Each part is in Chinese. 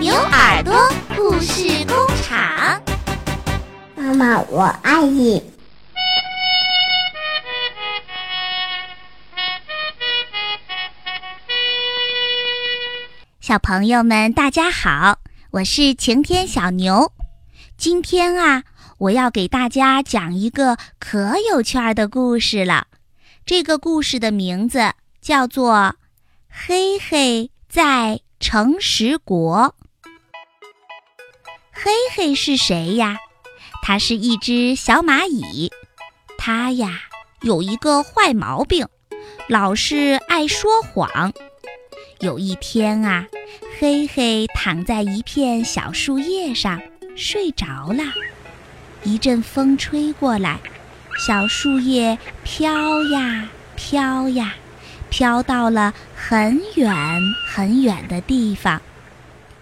牛耳朵故事工厂。妈妈，我爱你。小朋友们，大家好，我是晴天小牛。今天啊，我要给大家讲一个可有趣儿的故事了。这个故事的名字叫做《黑黑在诚实国》。黑黑是谁呀？它是一只小蚂蚁。它呀有一个坏毛病，老是爱说谎。有一天啊，黑黑躺在一片小树叶上睡着了。一阵风吹过来，小树叶飘呀飘呀，飘到了很远很远的地方。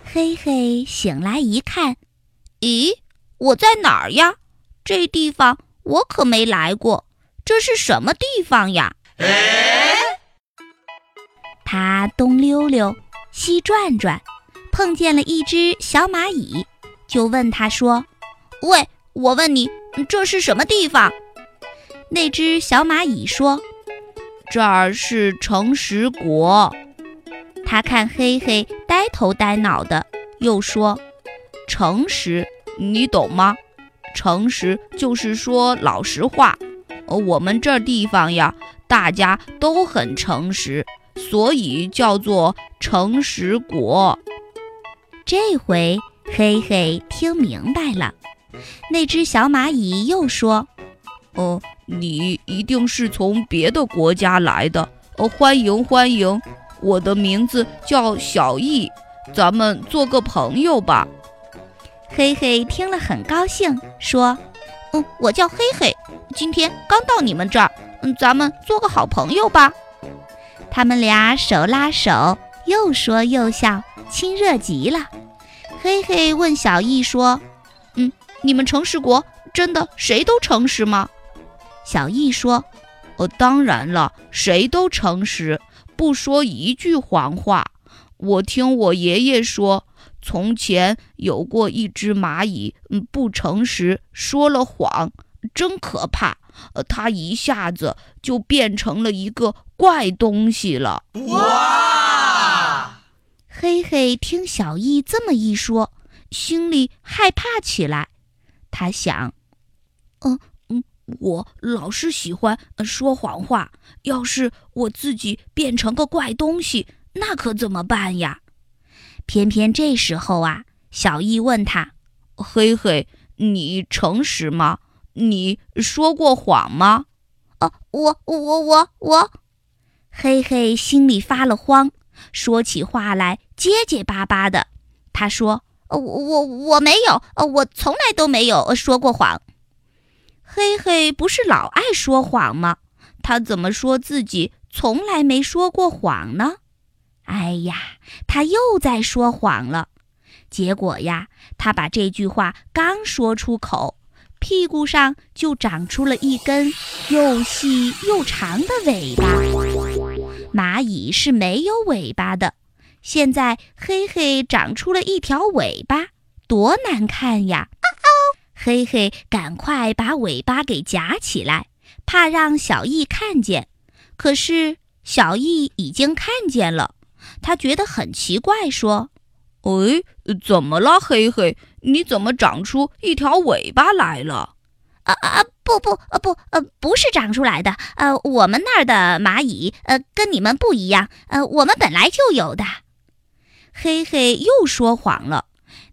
黑黑醒来一看，咦，我在哪儿呀？这地方我可没来过，这是什么地方呀？他东溜溜，西转转，碰见了一只小蚂蚁，就问他说：“喂，我问你，这是什么地方？”那只小蚂蚁说：“这儿是诚实国。”他看黑黑呆头呆脑的，又说：“诚实，你懂吗？诚实就是说老实话。我们这地方呀，大家都很诚实。”所以叫做诚实国。这回黑黑听明白了。那只小蚂蚁又说：“哦，你一定是从别的国家来的。哦，欢迎欢迎，我的名字叫小易，咱们做个朋友吧。”黑黑听了很高兴，说：“嗯，我叫黑黑，今天刚到你们这儿，嗯，咱们做个好朋友吧。”他们俩手拉手，又说又笑，亲热极了。黑黑问小易说：“嗯，你们诚实国真的谁都诚实吗？”小易说：“哦，当然了，谁都诚实，不说一句谎话。我听我爷爷说，从前有过一只蚂蚁，嗯，不诚实，说了谎，真可怕。呃，它一下子就变成了一个。”怪东西了！哇！嘿嘿听小易这么一说，心里害怕起来。他想：“嗯嗯，我老是喜欢说谎话，要是我自己变成个怪东西，那可怎么办呀？”偏偏这时候啊，小易问他：“嘿嘿，你诚实吗？你说过谎吗？”“哦，我我我我。”嘿嘿心里发了慌，说起话来结结巴巴的。他说：“我我我没有，呃我从来都没有说过谎。”嘿嘿不是老爱说谎吗？他怎么说自己从来没说过谎呢？哎呀，他又在说谎了。结果呀，他把这句话刚说出口，屁股上就长出了一根又细又长的尾巴。蚂蚁是没有尾巴的，现在黑黑长出了一条尾巴，多难看呀！哦黑黑赶快把尾巴给夹起来，怕让小易看见。可是小易已经看见了，他觉得很奇怪，说：“哎，怎么了，黑黑？你怎么长出一条尾巴来了？”啊啊不不呃不呃不是长出来的呃我们那儿的蚂蚁呃跟你们不一样呃我们本来就有的。黑黑又说谎了，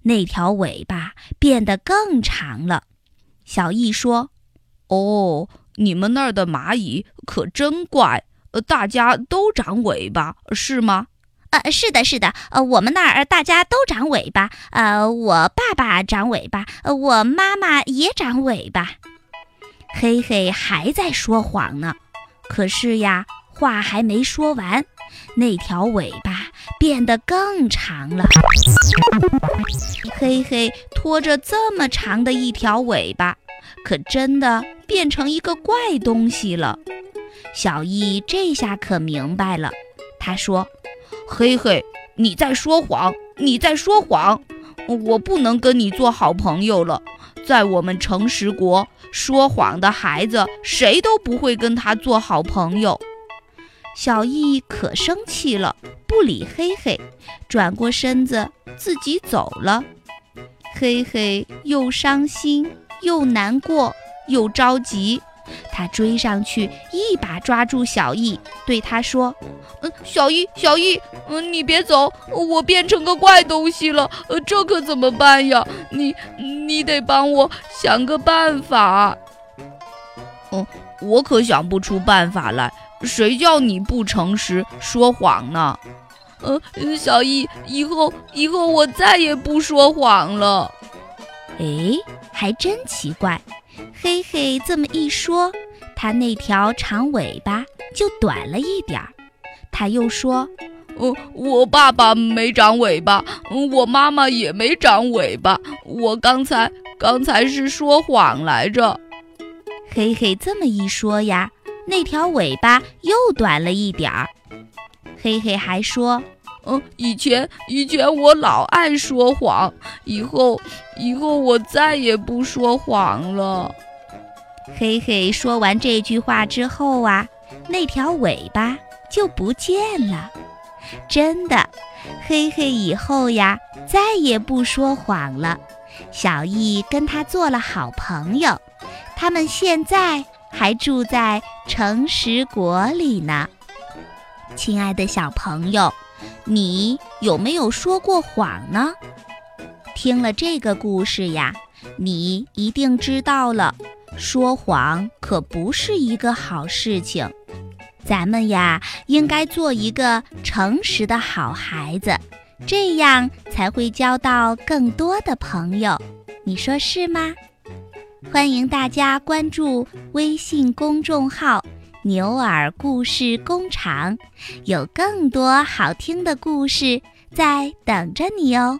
那条尾巴变得更长了。小易说：“哦，你们那儿的蚂蚁可真怪，呃大家都长尾巴是吗？”呃，是的，是的，呃，我们那儿大家都长尾巴，呃，我爸爸长尾巴，呃，我妈妈也长尾巴。黑黑还在说谎呢，可是呀，话还没说完，那条尾巴变得更长了。黑黑拖着这么长的一条尾巴，可真的变成一个怪东西了。小易这下可明白了，他说。嘿嘿，你在说谎，你在说谎，我不能跟你做好朋友了。在我们诚实国，说谎的孩子谁都不会跟他做好朋友。小易可生气了，不理嘿嘿，转过身子自己走了。嘿嘿又伤心又难过又着急，他追上去一把抓住小易，对他说：“嗯，小易，小易，嗯，你别走，我变成个怪东西了，呃，这可怎么办呀？你，你得帮我想个办法。”“嗯，我可想不出办法来。”谁叫你不诚实说谎呢？嗯，小易，以后以后我再也不说谎了。哎，还真奇怪。嘿嘿，这么一说，它那条长尾巴就短了一点儿。他又说：“呃，我爸爸没长尾巴，我妈妈也没长尾巴，我刚才刚才是说谎来着。”嘿嘿，这么一说呀。那条尾巴又短了一点儿，嘿嘿还说：“嗯，以前以前我老爱说谎，以后以后我再也不说谎了。”嘿嘿说完这句话之后啊，那条尾巴就不见了。真的，嘿嘿以后呀再也不说谎了。小易跟他做了好朋友，他们现在。还住在诚实国里呢，亲爱的小朋友，你有没有说过谎呢？听了这个故事呀，你一定知道了，说谎可不是一个好事情。咱们呀，应该做一个诚实的好孩子，这样才会交到更多的朋友。你说是吗？欢迎大家关注微信公众号“牛耳故事工厂”，有更多好听的故事在等着你哦。